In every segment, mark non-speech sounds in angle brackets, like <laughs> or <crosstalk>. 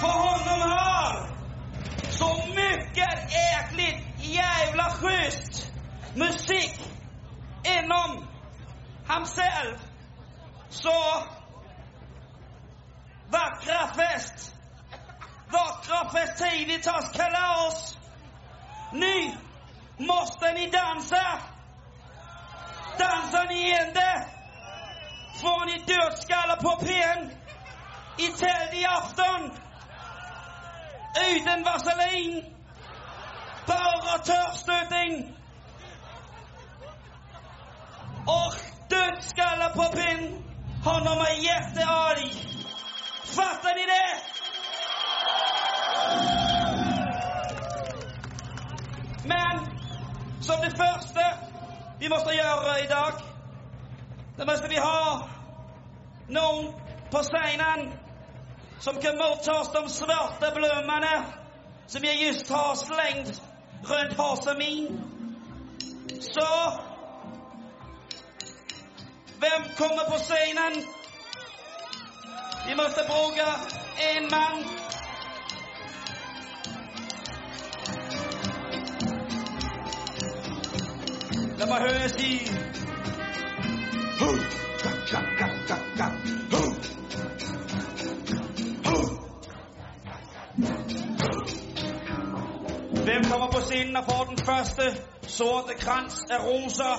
För honom har så mycket äckligt jävla schysst musik inom ham själv. Så vackra fest. Vackra festivitas kalas. Nu måste ni dansa. Dansar ni inte får ni dödskallar på pen i tält i afton. Uden vaselin. Bare tørstøtting. Och dödsskallar på pinn. Honom är jättearg. Fattar ni det? Men som det första vi måste göra idag, då måste vi ha någon på scenen som kan motta de svarta blommorna som jag just har slängt runt halsen min. Så vem kommer på scenen? Vi måste fråga en man. Lad mig høre jer sige. Hu, Hvem kommer på scenen og får den første sorte krans af roser?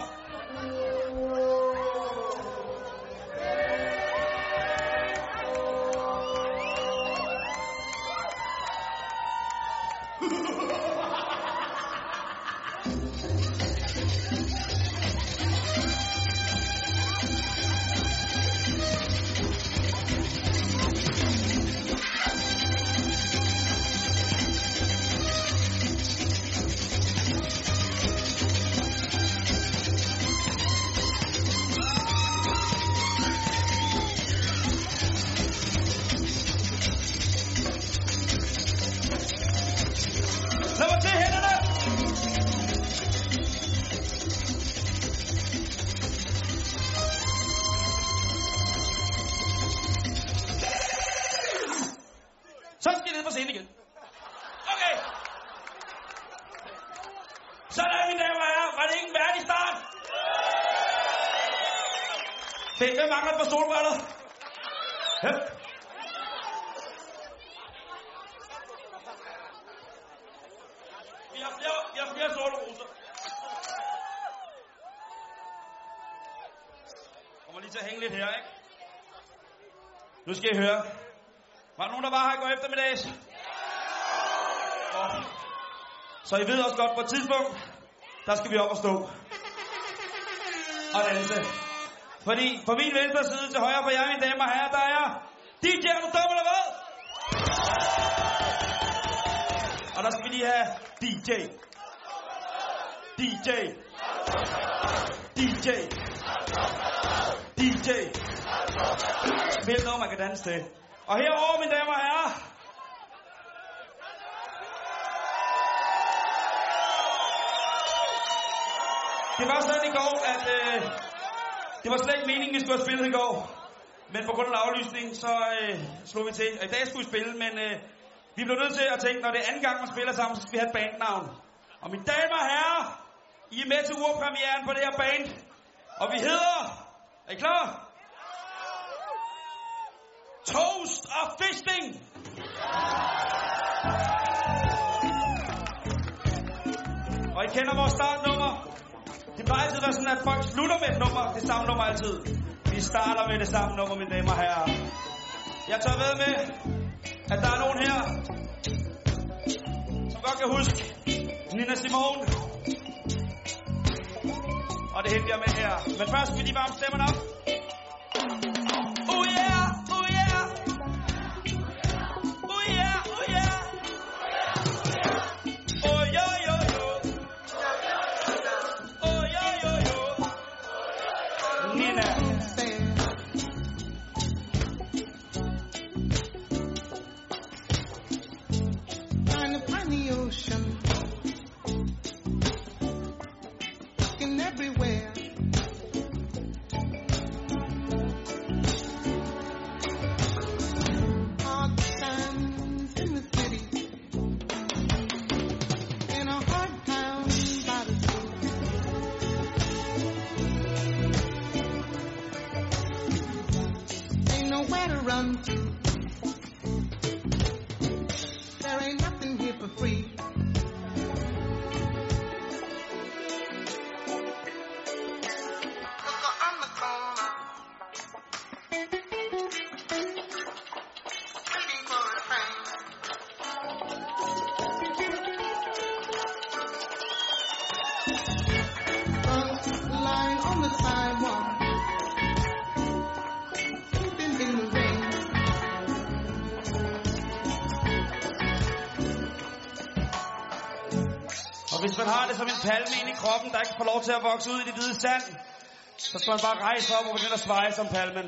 Skal I høre. Var der nogen, der var her i går eftermiddags? Oh. Så I ved også godt, på et tidspunkt, der skal vi op og stå. Og danse. Fordi på min venstre side til højre for jer, mine damer og herrer, der er DJ, er du dum eller hvad? Og der skal vi lige have DJ. DJ. DJ. DJ. Spil noget, man kan danse til. Og herover, mine damer og herrer. Det var sådan i går, at øh, det var slet ikke meningen, vi skulle have spillet i går. Men på grund af aflysning, så øh, slog vi til. Og i dag skulle vi spille, men øh, vi blev nødt til at tænke, når det er anden gang, man spiller sammen, så skal vi have et bandnavn. Og mine damer og herrer, I er med til urpremieren på det her band. Og vi hedder... Er I klar? Toast og Fisting! Og I kender vores startnummer. Det plejer altid at være sådan, at folk slutter med et nummer. Det samme nummer altid. Vi starter med det samme nummer, mine damer og herrer. Jeg tør ved med, at der er nogen her, som godt kan huske Nina Simone. Og det henter jeg med her. Men først vil de varme stemmerne op. man har det som en palme inde i kroppen, der ikke får lov til at vokse ud i det hvide sand, så skal man bare rejse op og begynde at sveje som palmen.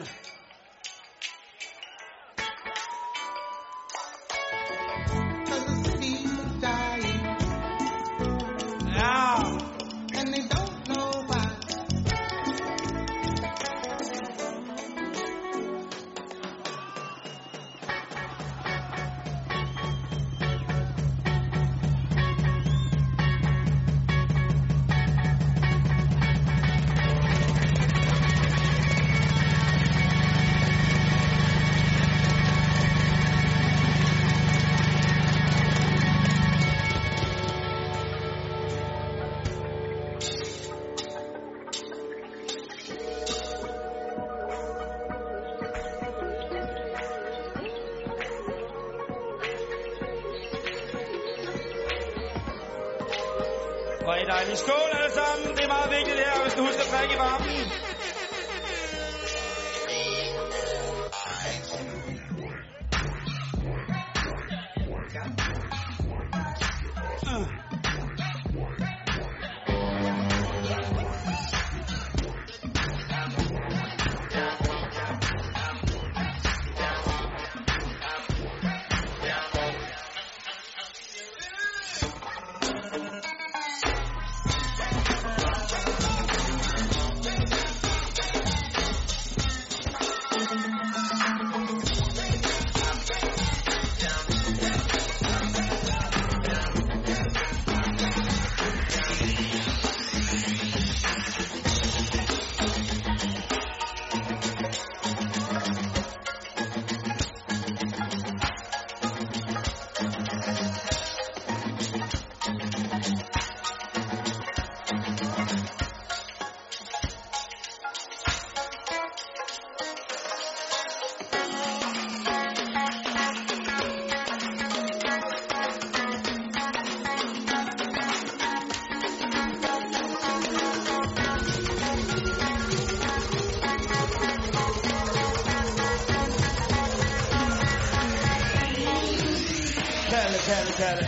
Kalle, Kalle,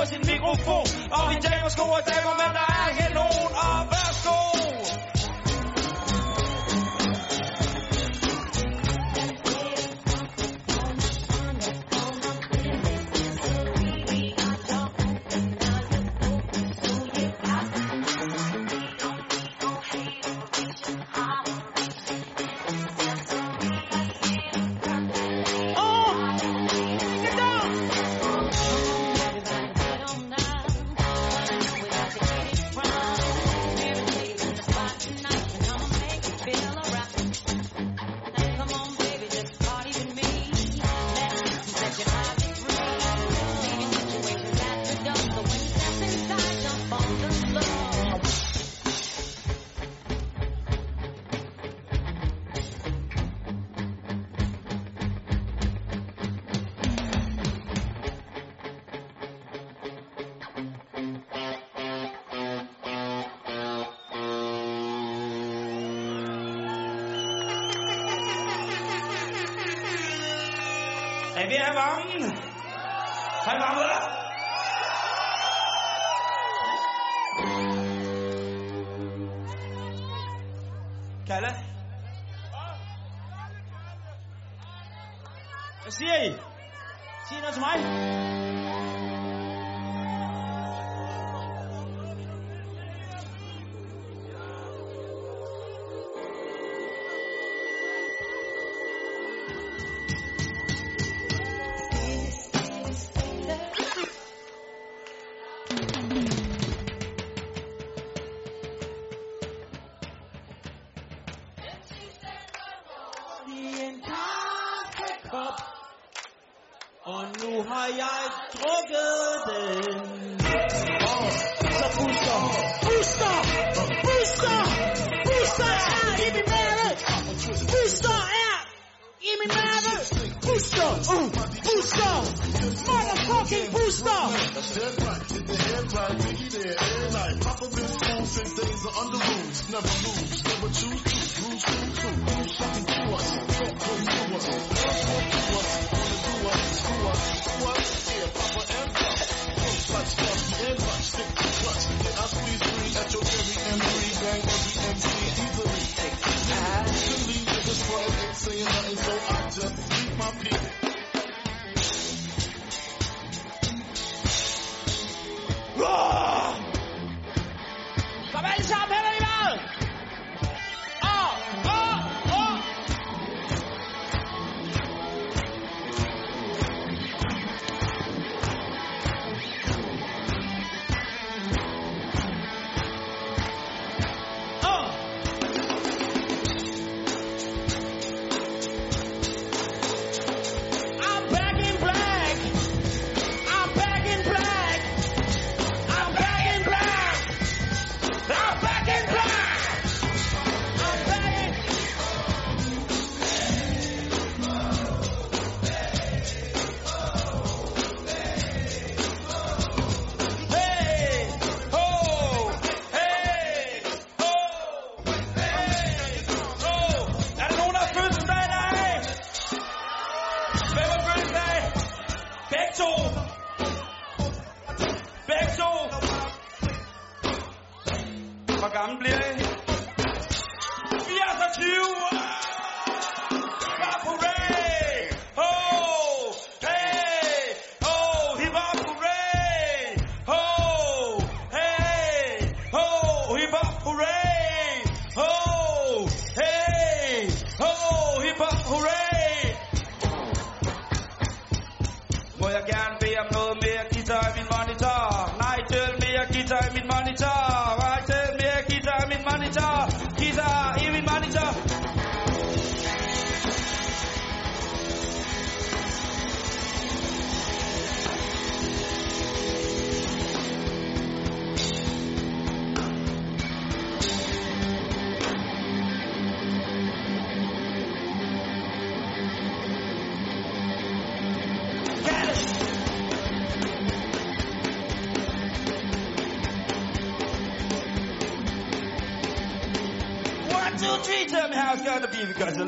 på sin mikrofon Og vi taber sko og wer warm? Kann man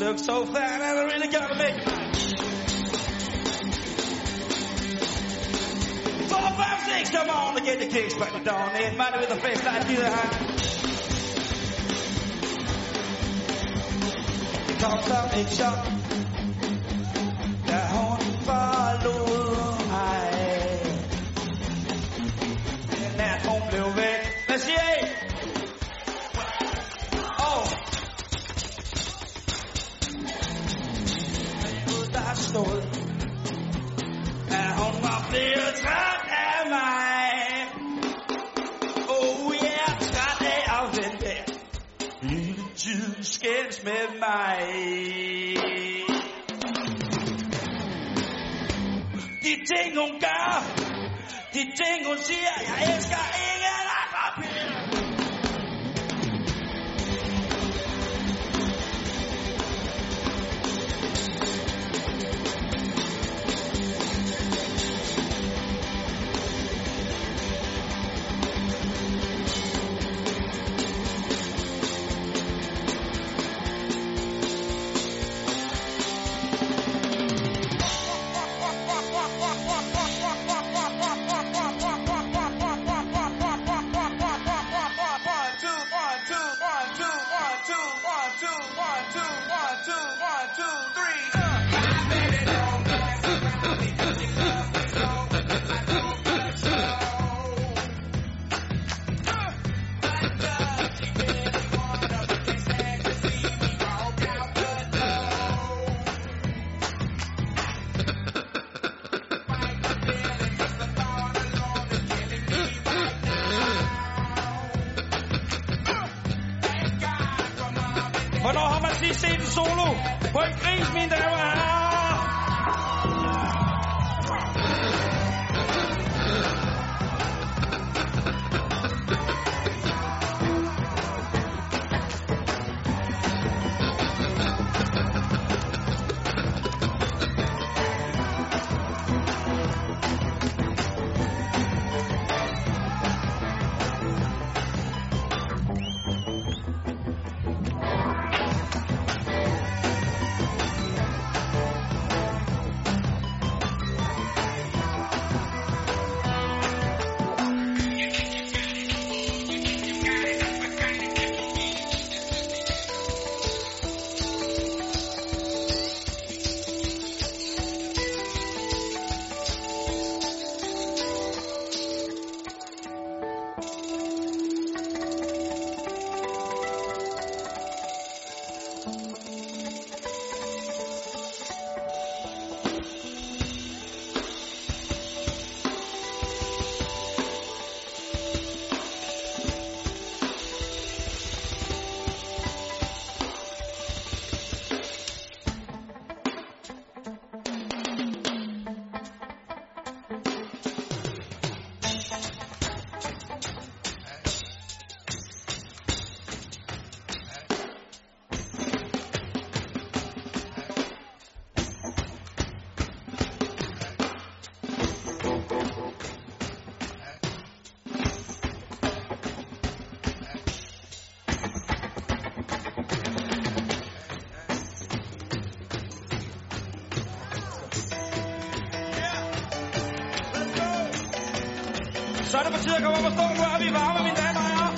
look so fine, I really gotta make it mine. Four, five, six, come on to get the kicks back to dawn. Everybody with a face like you, have. Cause I'm shot. Tid tiden skændes med mig. De ting hun gør, de ting hun siger, jeg elsker ingen andre piger. Så er det på tide at komme op og stå. Nu vi mine damer og.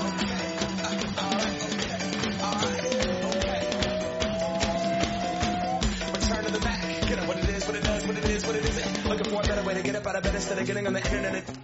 Get up what it is, what it does, what it is, what it isn't. Looking for a better way to get up out of bed instead of getting on the internet.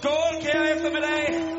Skål, Kea, eftermiddag!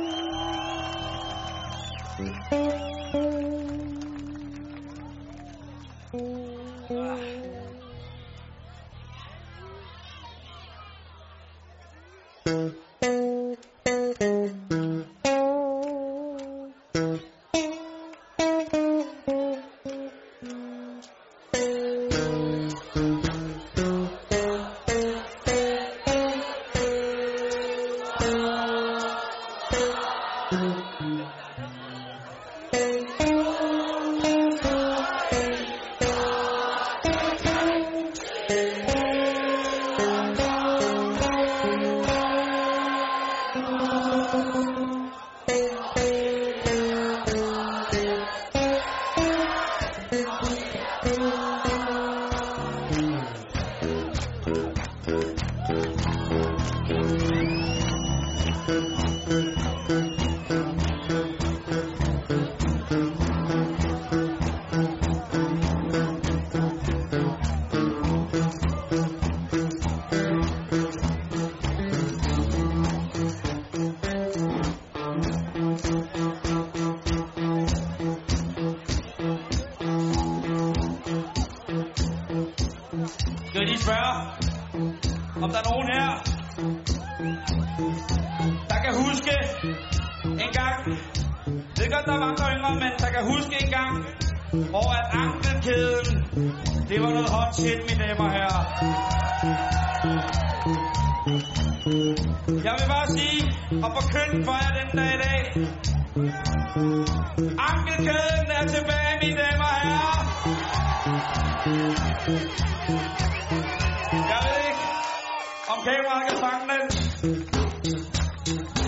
Om kameraet kan fange den,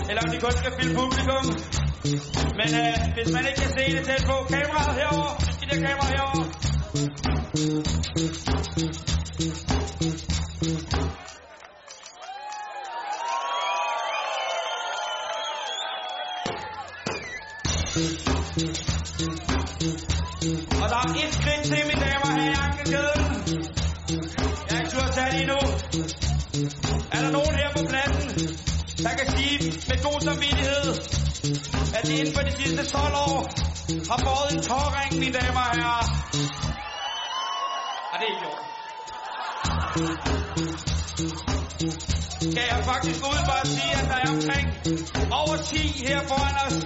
eller om de kun skal filme publikum. Men øh, hvis man ikke kan se det tæt på, kameraet herovre, de der kameraer thank you sidste 12 år har fået en tårring, mine damer og herrer? Og det er ikke gjort. Skal jeg faktisk udebart sige, at der er omkring over 10 her foran os,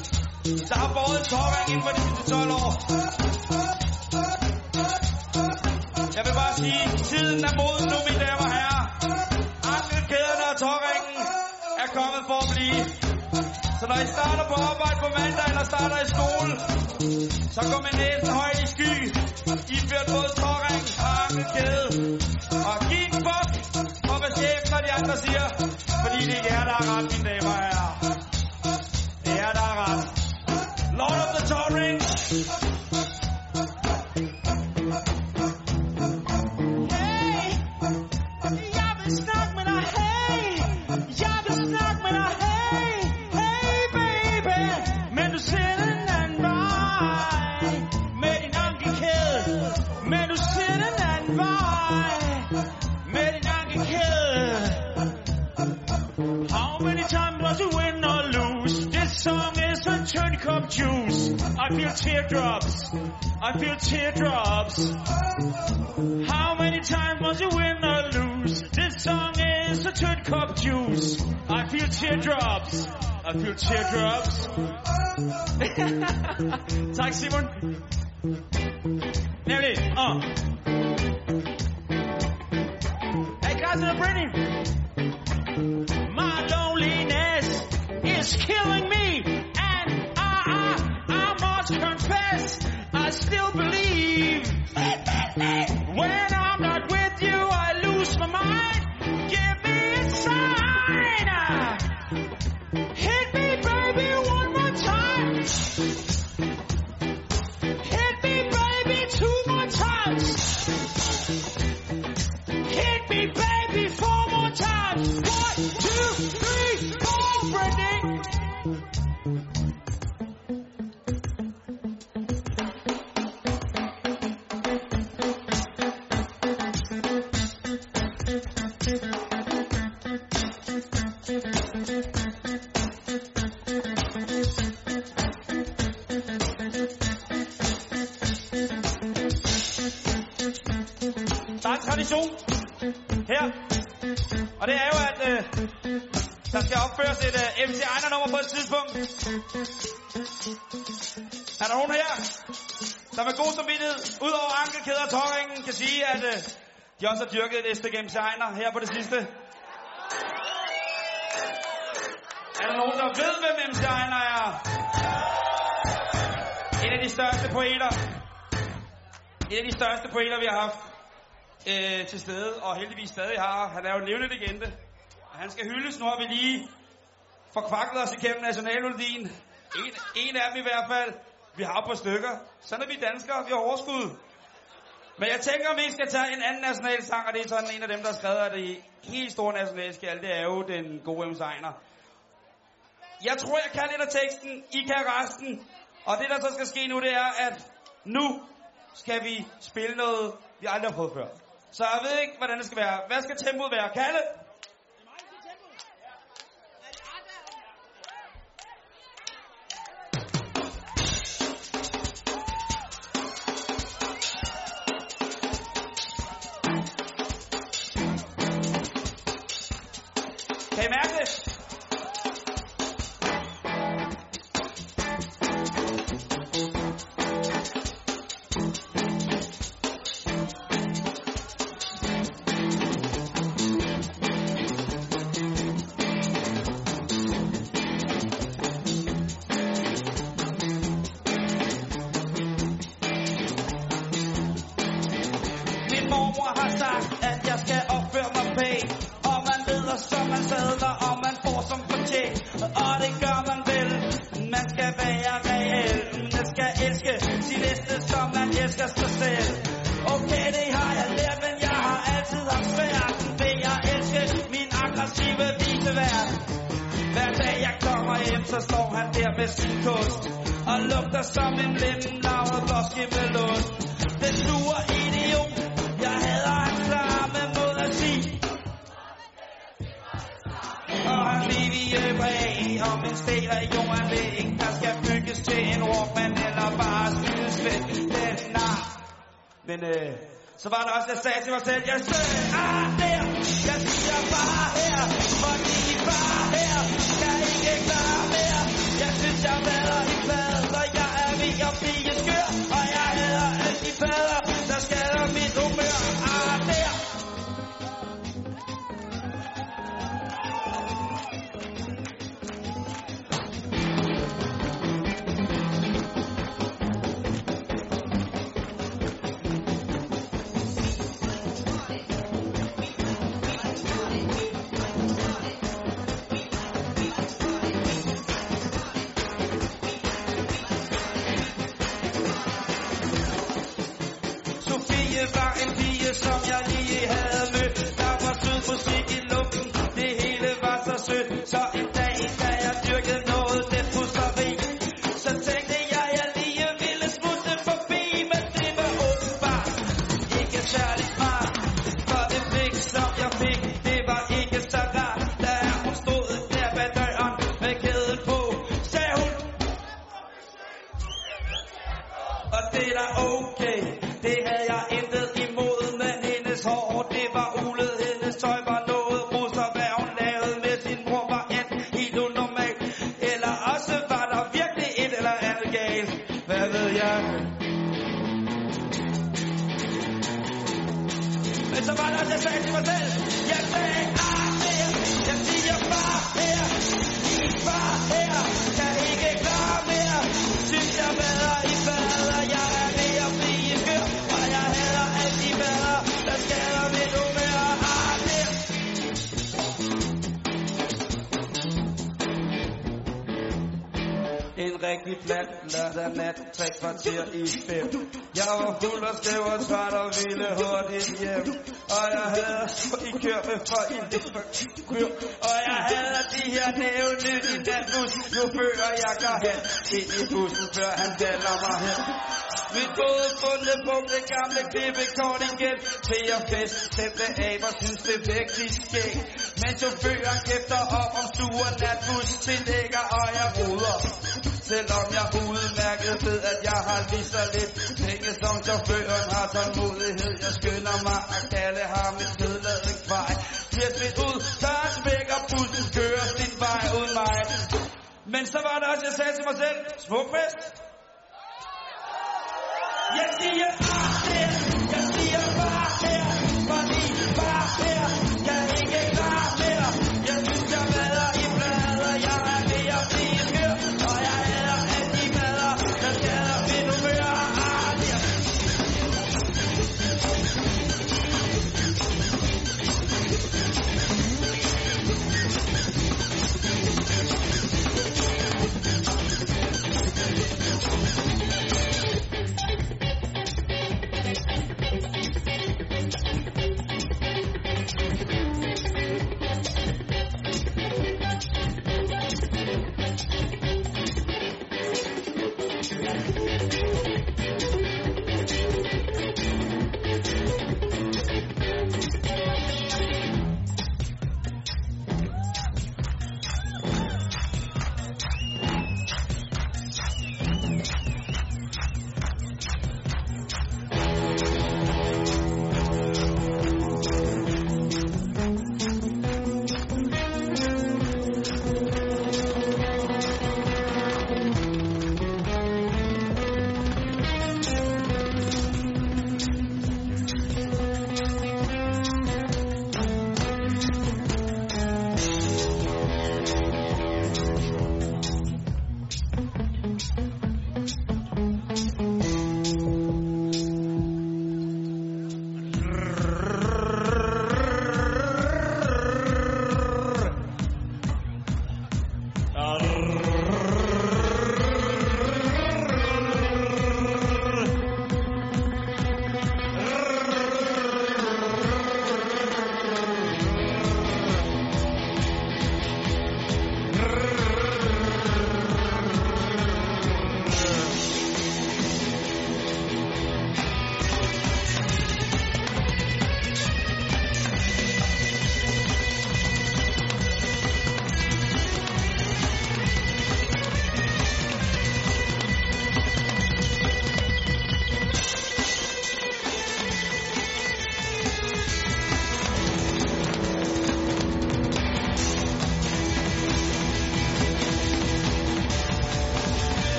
der har båret en tårring inden for de sidste 12 år. Jeg vil bare sige, tiden er moden nu, mine damer og herrer. Ankelkæderne og tårringen er kommet for at blive. Så når I starter på arbejde på mandag, eller starter i skole, så går man næsen højt i sky. I bliver både tårring og ankelkæde. Og giv en fuck for, hvad chefen og de andre siger. Fordi det ikke er, der er ret, mine damer og herrer. Det er, der er ret. Lord of the Touring. Hey, I feel teardrops. I feel teardrops. How many times must you win or lose? This song is a turn cup juice. I feel teardrops. I feel teardrops. <laughs> tak, Simon. Nemlig, åh. Uh. Er I klar til at? My loneliness is killing me, Still believe. When I her, og det er jo, at øh, der skal opføres et øh, MC Ejner-nummer på et tidspunkt. Er der nogen her, der med god samvittighed, ud over ankelkæder og tårringen, kan sige, at øh, de også har dyrket et stykke MC Ejner her på det sidste? Er der nogen, der ved, hvem MC Ejner er? En af de største poeter. En af de største poeter, vi har haft øh, til stede, og heldigvis stadig har. Han er jo en levende legende. Og han skal hyldes. Nu har vi lige forkvaklet os igennem nationalmelodien. En, en af dem i hvert fald. Vi har på stykker. Sådan er vi danskere. Vi har overskud. Men jeg tænker, om vi skal tage en anden nationalsang, og det er sådan en af dem, der har skrevet af det helt store nationalskjald. Det er jo den gode M. Seiner. Jeg tror, jeg kan lidt af teksten. I kan resten. Og det, der så skal ske nu, det er, at nu skal vi spille noget, vi aldrig har prøvet før. Så jeg ved ikke, hvordan det skal være. Hvad skal tempoet være? Kalle? Så var der også, jeg sagde til mig selv, jeg søger ah, der, jeg siger bare her, fordi bare her, kan ikke klare mere. Jeg synes, jeg vader var en pige, som jeg lige havde mødt. Der var sød musik i luften, det hele var så sødt. Så en der skrev og skæv og ville hurtigt hjem. Og jeg havde i kørbe for i det. Og jeg havde de her nævne i den bus, Nu fører jeg går hen ind i bussen, før han vælger mig hen. Vi gode fundet på det gamle klippekort igen Til jeg fest, sætte af, hvor synes det virkelig skæg Men chaufføren kæfter op om stuer natbus tillægger, og jeg ruder Selvom jeg udmærket ved, at jeg har lige så lidt penge som chaufføren har tålmodighed. Jeg skynder mig at kalde ham et kedladet kvej. Bliver smidt ud, tager er væk og bussen kører sin vej uden mig. Men så var der også, jeg sagde til mig selv, smuk fest. Jeg siger bare det er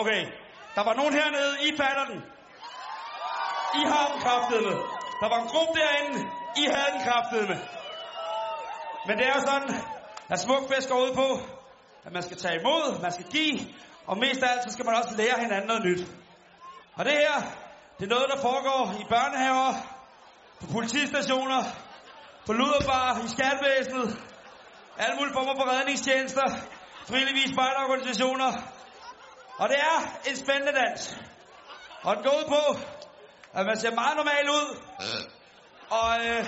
Okay, der var nogen hernede, I fatter den. I har den kraftedeme. Der var en gruppe derinde, I havde den kraftedeme. Men det er jo sådan, at smukfest går ud på, at man skal tage imod, man skal give, og mest af alt, så skal man også lære hinanden noget nyt. Og det her, det er noget, der foregår i børnehaver, på politistationer, på luderbar, i skatvæsenet, alle mulige former for redningstjenester, frivillige spejderorganisationer. Og det er en spændende dans. Og den går ud på, at man ser meget normal ud. Og øh,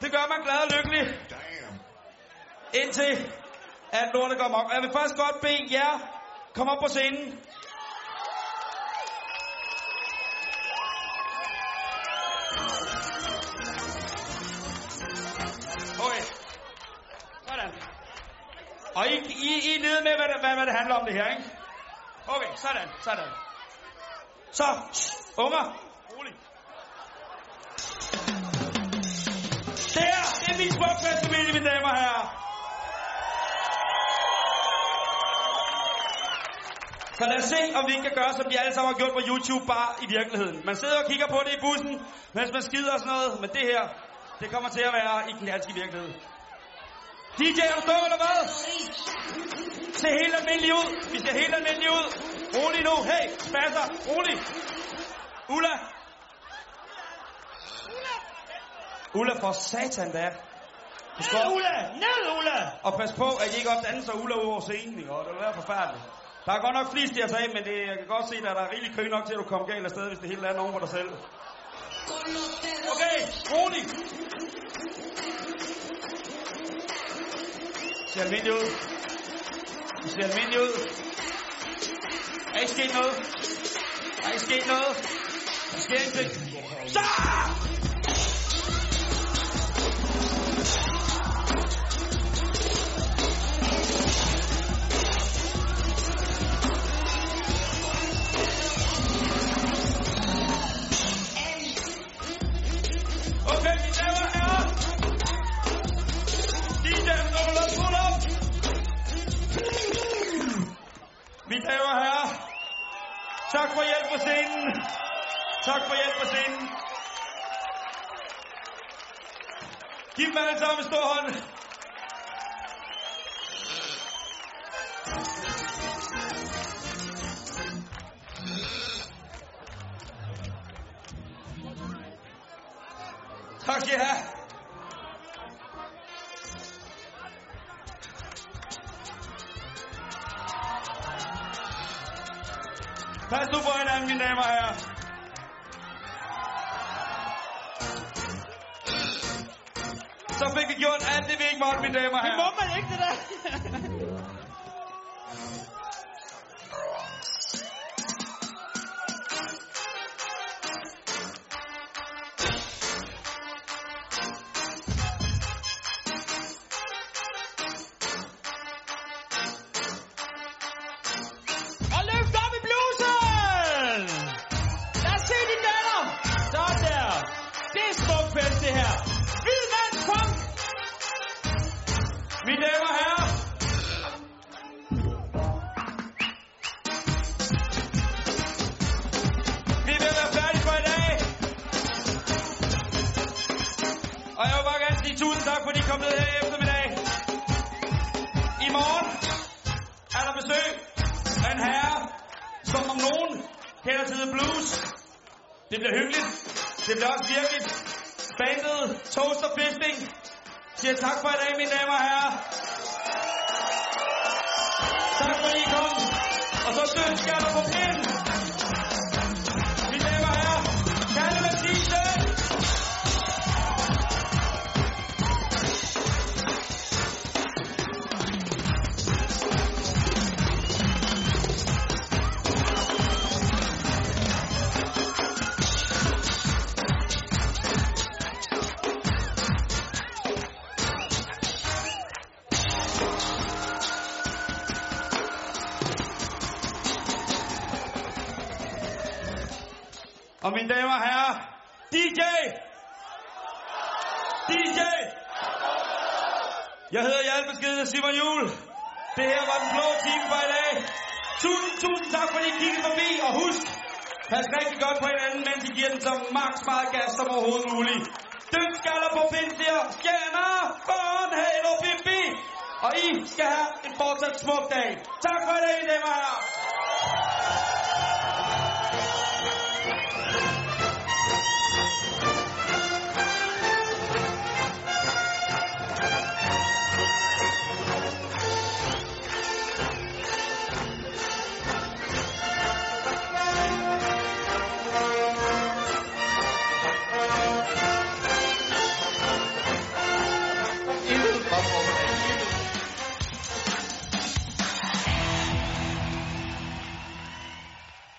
det gør man glad og lykkelig. Indtil at lortet kommer op. Jeg vil først godt bede jer kom op på scenen. Okay. Sådan. Og I, I, I er nede med, hvad, hvad, hvad det handler om det her, ikke? Okay, sådan, sådan. Så, unger, rolig. Det her, det er min smukfestfamilie, mine damer og herrer. Så lad os se, om vi ikke kan gøre, som de alle sammen har gjort på YouTube, bare i virkeligheden. Man sidder og kigger på det i bussen, mens man skider og sådan noget, men det her, det kommer til at være i den danske virkelighed. DJ, er du stå, eller hvad? Se helt almindelig ud. Vi ser helt almindelig ud. Rolig nu. Hey, spasser. Rolig. Ulla. Ulla for satan skal Ned, Ulla! Ned, Ulla! Og pas på, at I ikke også danser Ulla ud over scenen, ikke? Og det vil være forfærdeligt. Der er godt nok flest til at tage, men det, jeg kan godt se, at der er rigelig kø nok til, at du kommer galt afsted, hvis det hele er nogen for dig selv. Okay, rolig ser almindelig ud. Du ser almindelig ud. Er ikke sket noget? Er ikke sket noget. Der sker ingenting. Så! Mine damer og herrer. Tak for hjælp på scenen. Tak for hjælp på scenen. Giv dem alle sammen en stor hånd. Tak skal I have. Mine damer og herrer. Så fik vi gjort alt det, vi ikke måtte, mine damer og Det må herrer. man ikke, Simon Jul. Det her var den blå time for i dag. Tusind, tusind tak, fordi I kiggede forbi. Og husk, pas rigtig godt på hinanden, mens I giver den så max meget gas som overhovedet muligt. Dødskaller på pinsier, stjerner, foran, halo, bim, bim. Og I skal have en fortsat smuk dag. Tak for i dag, damer og herrer.